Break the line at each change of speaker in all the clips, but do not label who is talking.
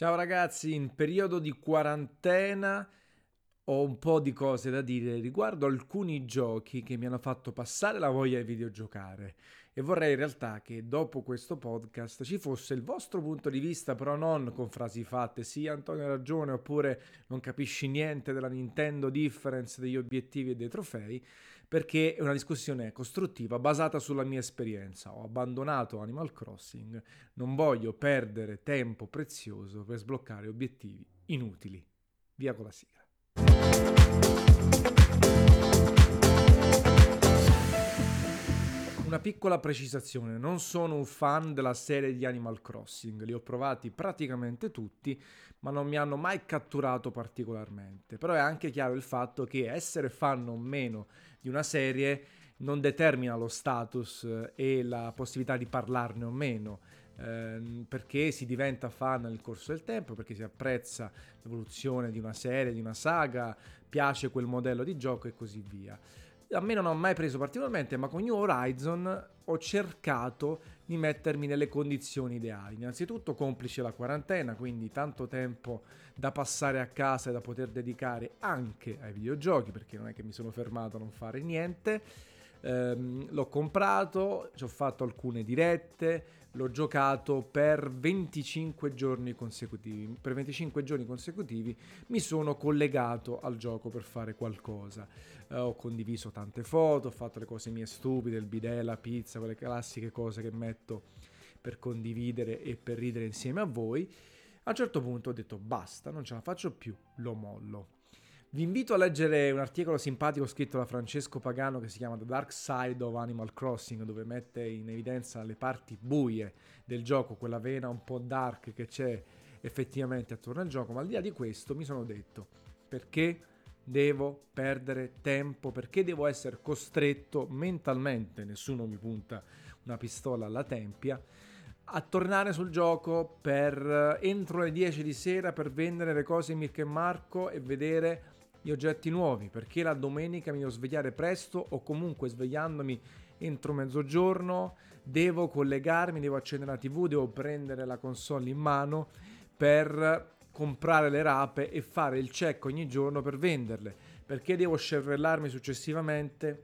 Ciao ragazzi, in periodo di quarantena ho un po' di cose da dire riguardo alcuni giochi che mi hanno fatto passare la voglia di videogiocare. E vorrei in realtà che dopo questo podcast ci fosse il vostro punto di vista, però non con frasi fatte, sì Antonio ha ragione, oppure non capisci niente della Nintendo Difference, degli obiettivi e dei trofei, perché è una discussione costruttiva basata sulla mia esperienza. Ho abbandonato Animal Crossing, non voglio perdere tempo prezioso per sbloccare obiettivi inutili. Via con la sigla. Una piccola precisazione, non sono un fan della serie di Animal Crossing, li ho provati praticamente tutti, ma non mi hanno mai catturato particolarmente. Però è anche chiaro il fatto che essere fan o meno di una serie non determina lo status eh, e la possibilità di parlarne o meno. Ehm, perché si diventa fan nel corso del tempo, perché si apprezza l'evoluzione di una serie, di una saga, piace quel modello di gioco e così via a me non ho mai preso particolarmente, ma con New Horizon ho cercato di mettermi nelle condizioni ideali. Innanzitutto complice la quarantena, quindi tanto tempo da passare a casa e da poter dedicare anche ai videogiochi, perché non è che mi sono fermato a non fare niente. Ehm, l'ho comprato, ci ho fatto alcune dirette, l'ho giocato per 25 giorni consecutivi. Per 25 giorni consecutivi mi sono collegato al gioco per fare qualcosa. Eh, ho condiviso tante foto, ho fatto le cose mie stupide, il bidet, la pizza, quelle classiche cose che metto per condividere e per ridere insieme a voi. A un certo punto ho detto basta, non ce la faccio più, lo mollo. Vi invito a leggere un articolo simpatico scritto da Francesco Pagano che si chiama The Dark Side of Animal Crossing, dove mette in evidenza le parti buie del gioco, quella vena un po' dark che c'è effettivamente attorno al gioco. Ma al di là di questo mi sono detto perché devo perdere tempo, perché devo essere costretto mentalmente, nessuno mi punta una pistola alla tempia, a tornare sul gioco per entro le 10 di sera per vendere le cose in Mirko e Marco e vedere gli oggetti nuovi, perché la domenica mi devo svegliare presto o comunque svegliandomi entro mezzogiorno devo collegarmi, devo accendere la tv, devo prendere la console in mano per comprare le rape e fare il check ogni giorno per venderle, perché devo scervellarmi successivamente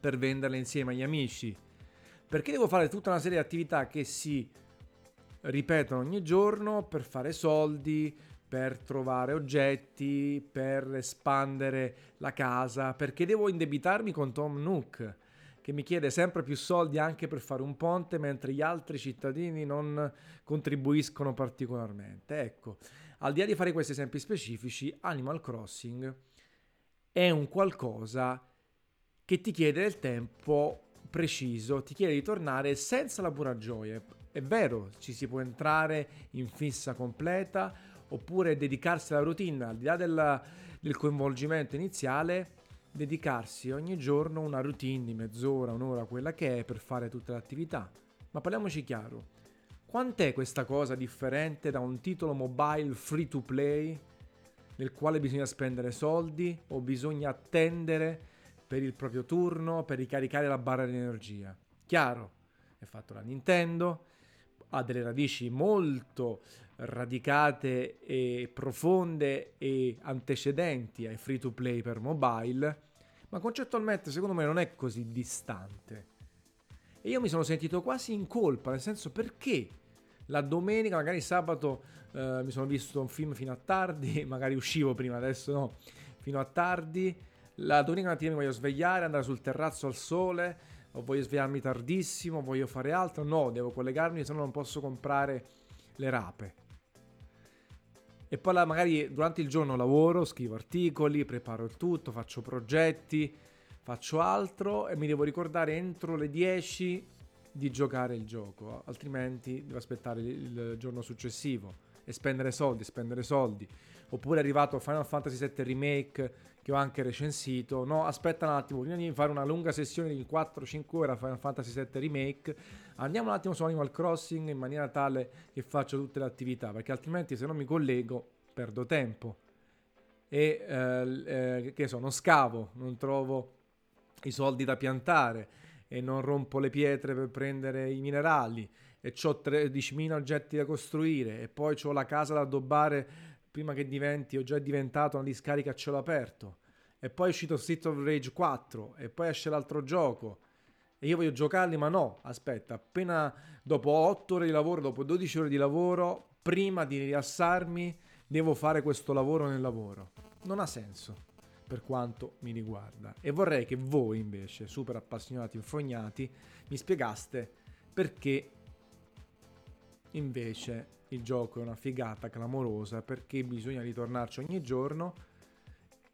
per venderle insieme agli amici, perché devo fare tutta una serie di attività che si ripetono ogni giorno per fare soldi, per trovare oggetti, per espandere la casa, perché devo indebitarmi con Tom Nook, che mi chiede sempre più soldi anche per fare un ponte, mentre gli altri cittadini non contribuiscono particolarmente. Ecco, al di là di fare questi esempi specifici, Animal Crossing è un qualcosa che ti chiede del tempo preciso, ti chiede di tornare senza la pura gioia. È vero, ci si può entrare in fissa completa, oppure dedicarsi alla routine, al di là del, del coinvolgimento iniziale, dedicarsi ogni giorno una routine di mezz'ora, un'ora, quella che è per fare tutte le attività. Ma parliamoci chiaro, quant'è questa cosa differente da un titolo mobile free to play nel quale bisogna spendere soldi o bisogna attendere per il proprio turno per ricaricare la barra di energia? Chiaro, è fatto da Nintendo, ha delle radici molto radicate e profonde e antecedenti ai free to play per mobile, ma concettualmente secondo me non è così distante. E io mi sono sentito quasi in colpa, nel senso perché la domenica, magari sabato, eh, mi sono visto un film fino a tardi, magari uscivo prima, adesso no, fino a tardi. La domenica mattina mi voglio svegliare, andare sul terrazzo al sole, o voglio svegliarmi tardissimo, voglio fare altro. No, devo collegarmi, se no non posso comprare le rape. E poi magari durante il giorno lavoro, scrivo articoli, preparo il tutto, faccio progetti, faccio altro e mi devo ricordare entro le 10 di giocare il gioco, altrimenti devo aspettare il giorno successivo e spendere soldi, spendere soldi. Oppure è arrivato Final Fantasy VII Remake che ho anche recensito. No, aspetta un attimo, prima di fare una lunga sessione di 4-5 ore a Final Fantasy VII Remake, andiamo un attimo su Animal Crossing in maniera tale che faccio tutte le attività, perché altrimenti se non mi collego perdo tempo. E eh, eh, che so, non scavo, non trovo i soldi da piantare e non rompo le pietre per prendere i minerali e ho 13.000 oggetti da costruire e poi ho la casa da addobbare prima che diventi, ho già diventato una discarica a cielo aperto e poi è uscito Street of Rage 4 e poi esce l'altro gioco e io voglio giocarli ma no, aspetta, appena dopo 8 ore di lavoro, dopo 12 ore di lavoro, prima di rilassarmi devo fare questo lavoro nel lavoro. Non ha senso per quanto mi riguarda. E vorrei che voi invece, super appassionati, infognati, mi spiegaste perché invece il gioco è una figata clamorosa, perché bisogna ritornarci ogni giorno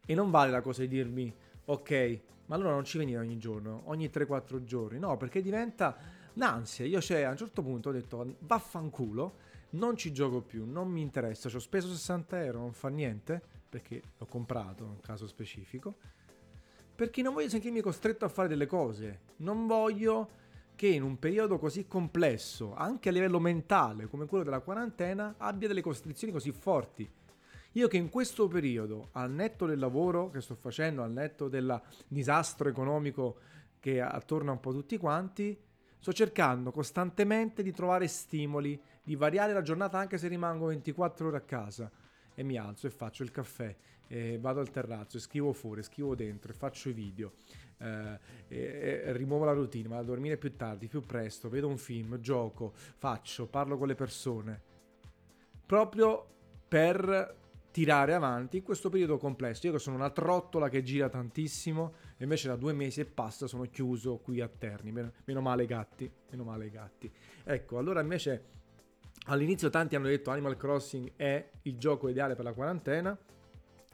e non vale la cosa di dirmi ok, ma allora non ci venire ogni giorno, ogni 3-4 giorni, no, perché diventa l'ansia. Io cioè, a un certo punto ho detto vaffanculo, non ci gioco più, non mi interessa, ci ho speso 60 euro, non fa niente, perché l'ho comprato, un caso specifico, perché non voglio sentirmi costretto a fare delle cose, non voglio che in un periodo così complesso, anche a livello mentale come quello della quarantena, abbia delle costrizioni così forti. Io che in questo periodo, al netto del lavoro che sto facendo, al netto del disastro economico che attorna un po' tutti quanti, sto cercando costantemente di trovare stimoli, di variare la giornata anche se rimango 24 ore a casa e mi alzo e faccio il caffè, vado al terrazzo, e scrivo fuori, scrivo dentro e faccio i video. Eh, rimuovo la routine, vado a dormire più tardi, più presto, vedo un film, gioco, faccio, parlo con le persone. Proprio per tirare avanti questo periodo complesso. Io che sono una trottola che gira tantissimo, e invece da due mesi e passa sono chiuso qui a Terni. Meno, meno male gatti, meno male gatti. Ecco, allora invece all'inizio tanti hanno detto Animal Crossing è il gioco ideale per la quarantena,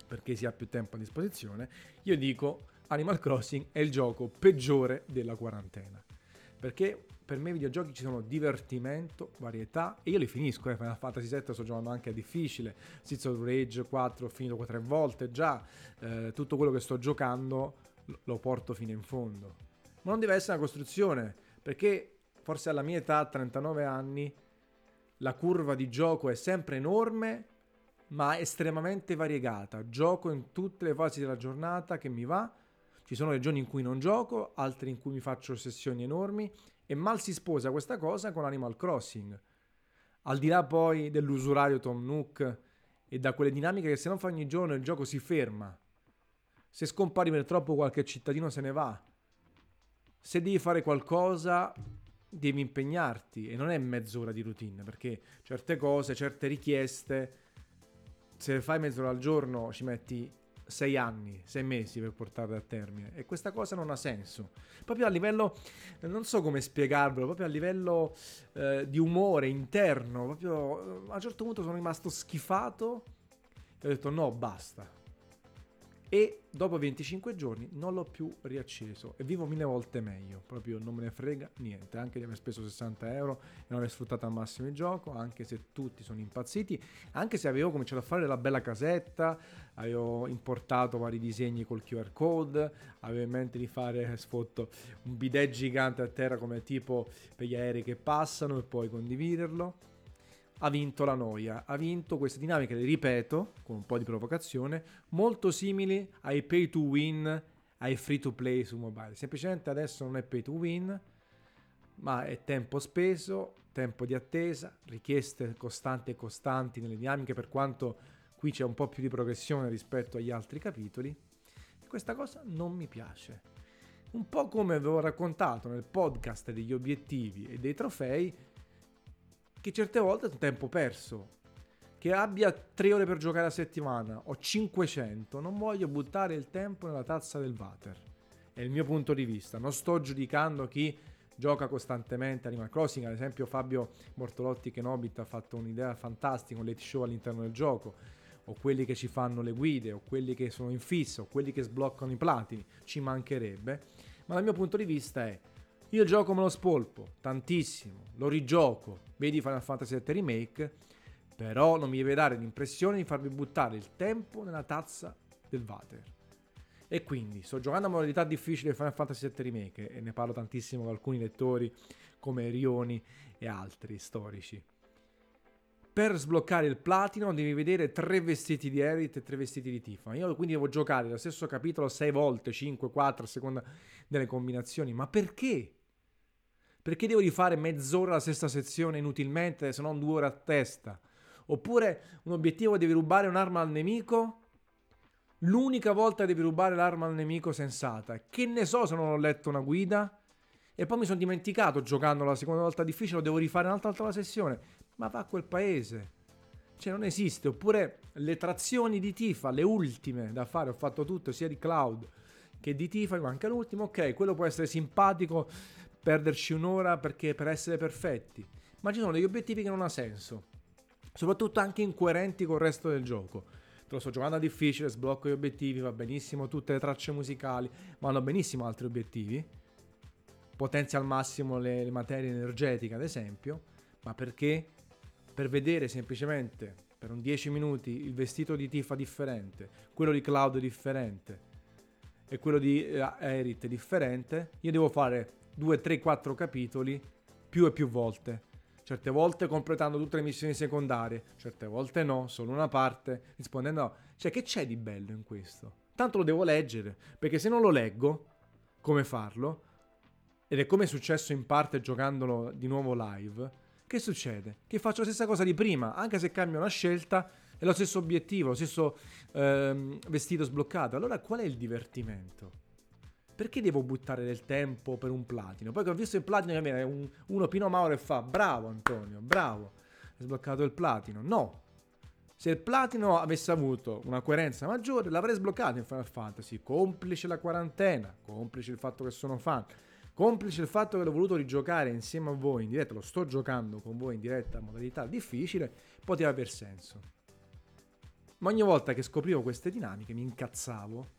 perché si ha più tempo a disposizione. Io dico Animal Crossing è il gioco peggiore della quarantena. Perché per me i videogiochi ci sono divertimento, varietà e io li finisco, eh. Final Fantasy VII sto giocando anche a difficile, Seeds of Rage 4 ho finito tre volte già, eh, tutto quello che sto giocando lo porto fino in fondo. Ma non deve essere una costruzione, perché forse alla mia età, 39 anni, la curva di gioco è sempre enorme, ma estremamente variegata. Gioco in tutte le fasi della giornata che mi va. Ci sono le giorni in cui non gioco, altri in cui mi faccio sessioni enormi e mal si sposa questa cosa con Animal Crossing. Al di là poi dell'usurario Tom Nook e da quelle dinamiche che se non fa ogni giorno il gioco si ferma. Se scompari per troppo qualche cittadino se ne va. Se devi fare qualcosa devi impegnarti e non è mezz'ora di routine perché certe cose, certe richieste, se le fai mezz'ora al giorno ci metti sei anni, sei mesi per portarle a termine e questa cosa non ha senso. Proprio a livello, non so come spiegarvelo, proprio a livello eh, di umore interno, proprio a un certo punto sono rimasto schifato e ho detto no, basta, e dopo 25 giorni non l'ho più riacceso e vivo mille volte meglio, proprio non me ne frega niente, anche di aver speso 60 euro e non aver sfruttato al massimo il gioco, anche se tutti sono impazziti, anche se avevo cominciato a fare la bella casetta, avevo importato vari disegni col QR code, avevo in mente di fare sfotto un bidet gigante a terra come tipo per gli aerei che passano e poi condividerlo ha vinto la noia, ha vinto queste dinamiche, le ripeto, con un po' di provocazione, molto simili ai pay to win, ai free to play su mobile. Semplicemente adesso non è pay to win, ma è tempo speso, tempo di attesa, richieste costanti e costanti nelle dinamiche, per quanto qui c'è un po' più di progressione rispetto agli altri capitoli. E questa cosa non mi piace. Un po' come avevo raccontato nel podcast degli obiettivi e dei trofei, che certe volte è un tempo perso. Che abbia 3 ore per giocare a settimana o 500, non voglio buttare il tempo nella tazza del water. È il mio punto di vista. Non sto giudicando chi gioca costantemente Animal Crossing, ad esempio Fabio Mortolotti Kenobit ha fatto un'idea fantastica, un late show all'interno del gioco, o quelli che ci fanno le guide, o quelli che sono in fisso, o quelli che sbloccano i platini, ci mancherebbe, ma dal mio punto di vista è io gioco me lo spolpo, tantissimo, lo rigioco, vedi Final Fantasy VII Remake, però non mi deve dare l'impressione di farvi buttare il tempo nella tazza del water. E quindi sto giocando a modalità difficile Final Fantasy VII Remake e ne parlo tantissimo con alcuni lettori come Rioni e altri storici. Per sbloccare il platino devi vedere tre vestiti di Erit e tre vestiti di Tifa. Io quindi devo giocare lo stesso capitolo sei volte, 5, 4 a seconda delle combinazioni. Ma perché? Perché devo rifare mezz'ora la stessa sezione inutilmente, se non due ore a testa? Oppure un obiettivo devi rubare un'arma al nemico? L'unica volta devi rubare l'arma al nemico sensata. Che ne so se non ho letto una guida? E poi mi sono dimenticato giocando la seconda volta difficile, devo rifare un'altra volta la sessione. Ma va a quel paese. Cioè non esiste. Oppure le trazioni di Tifa, le ultime da fare, ho fatto tutto, sia di Cloud che di Tifa, manca l'ultimo. Ok, quello può essere simpatico, perderci un'ora perché per essere perfetti. Ma ci sono degli obiettivi che non ha senso. Soprattutto anche incoerenti con il resto del gioco. Te lo sto giocando a difficile, sblocco gli obiettivi, va benissimo tutte le tracce musicali, vanno benissimo altri obiettivi. Potenzia al massimo le, le materie energetiche, ad esempio, ma perché per vedere semplicemente per un 10 minuti il vestito di Tifa differente, quello di Cloud differente e quello di uh, Erit differente, io devo fare 2, 3, 4 capitoli più e più volte. Certe volte completando tutte le missioni secondarie, certe volte no, solo una parte, rispondendo no. Cioè, che c'è di bello in questo? Tanto lo devo leggere, perché se non lo leggo, come farlo? Ed è come è successo in parte giocandolo di nuovo live che succede? Che faccio la stessa cosa di prima, anche se cambio una scelta, è lo stesso obiettivo, lo stesso ehm, vestito sbloccato. Allora qual è il divertimento? Perché devo buttare del tempo per un platino? Poi che ho visto il platino che viene un, uno Pino Mauro e fa bravo Antonio, bravo, hai sbloccato il platino. No, se il platino avesse avuto una coerenza maggiore l'avrei sbloccato in Final Fantasy, complice la quarantena, complice il fatto che sono fan Complice il fatto che l'ho voluto rigiocare insieme a voi in diretta, lo sto giocando con voi in diretta modalità difficile, poteva aver senso. Ma ogni volta che scoprivo queste dinamiche mi incazzavo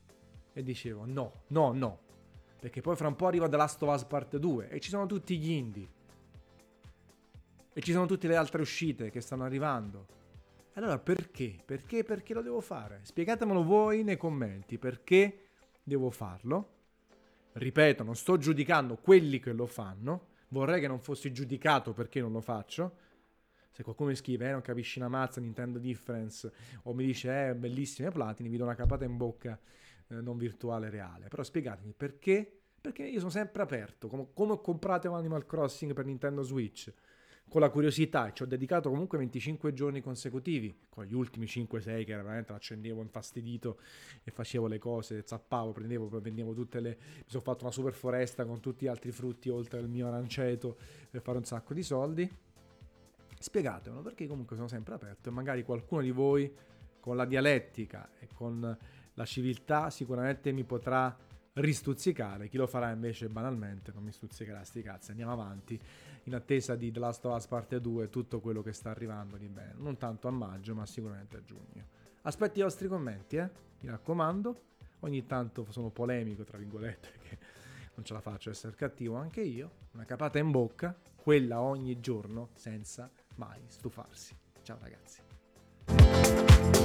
e dicevo no, no, no. Perché poi fra un po' arriva The Last of Us Part 2 e ci sono tutti gli indie. E ci sono tutte le altre uscite che stanno arrivando. Allora perché? Perché? Perché lo devo fare? Spiegatemelo voi nei commenti perché devo farlo ripeto, non sto giudicando quelli che lo fanno, vorrei che non fossi giudicato perché non lo faccio. Se qualcuno mi scrive, eh, non capisci una mazza, Nintendo Difference, o mi dice, eh, bellissime platini, vi do una capata in bocca non virtuale, reale. Però spiegatemi perché? Perché io sono sempre aperto, come, come ho comprato Animal Crossing per Nintendo Switch con la curiosità ci ho dedicato comunque 25 giorni consecutivi, con gli ultimi 5-6 che veramente l'accendevo infastidito e facevo le cose, zappavo, prendevo, vendevo tutte le... mi sono fatto una super foresta con tutti gli altri frutti oltre al mio aranceto per fare un sacco di soldi. Spiegatemelo perché comunque sono sempre aperto e magari qualcuno di voi con la dialettica e con la civiltà sicuramente mi potrà ristuzzicare, chi lo farà invece banalmente non mi stuzzicherà sti cazzi, andiamo avanti in attesa di The Last of Us Parte 2 tutto quello che sta arrivando di bene, non tanto a maggio ma sicuramente a giugno. Aspetti i vostri commenti, eh? mi raccomando, ogni tanto sono polemico tra virgolette perché non ce la faccio essere cattivo anche io, una capata in bocca, quella ogni giorno senza mai stufarsi. Ciao ragazzi.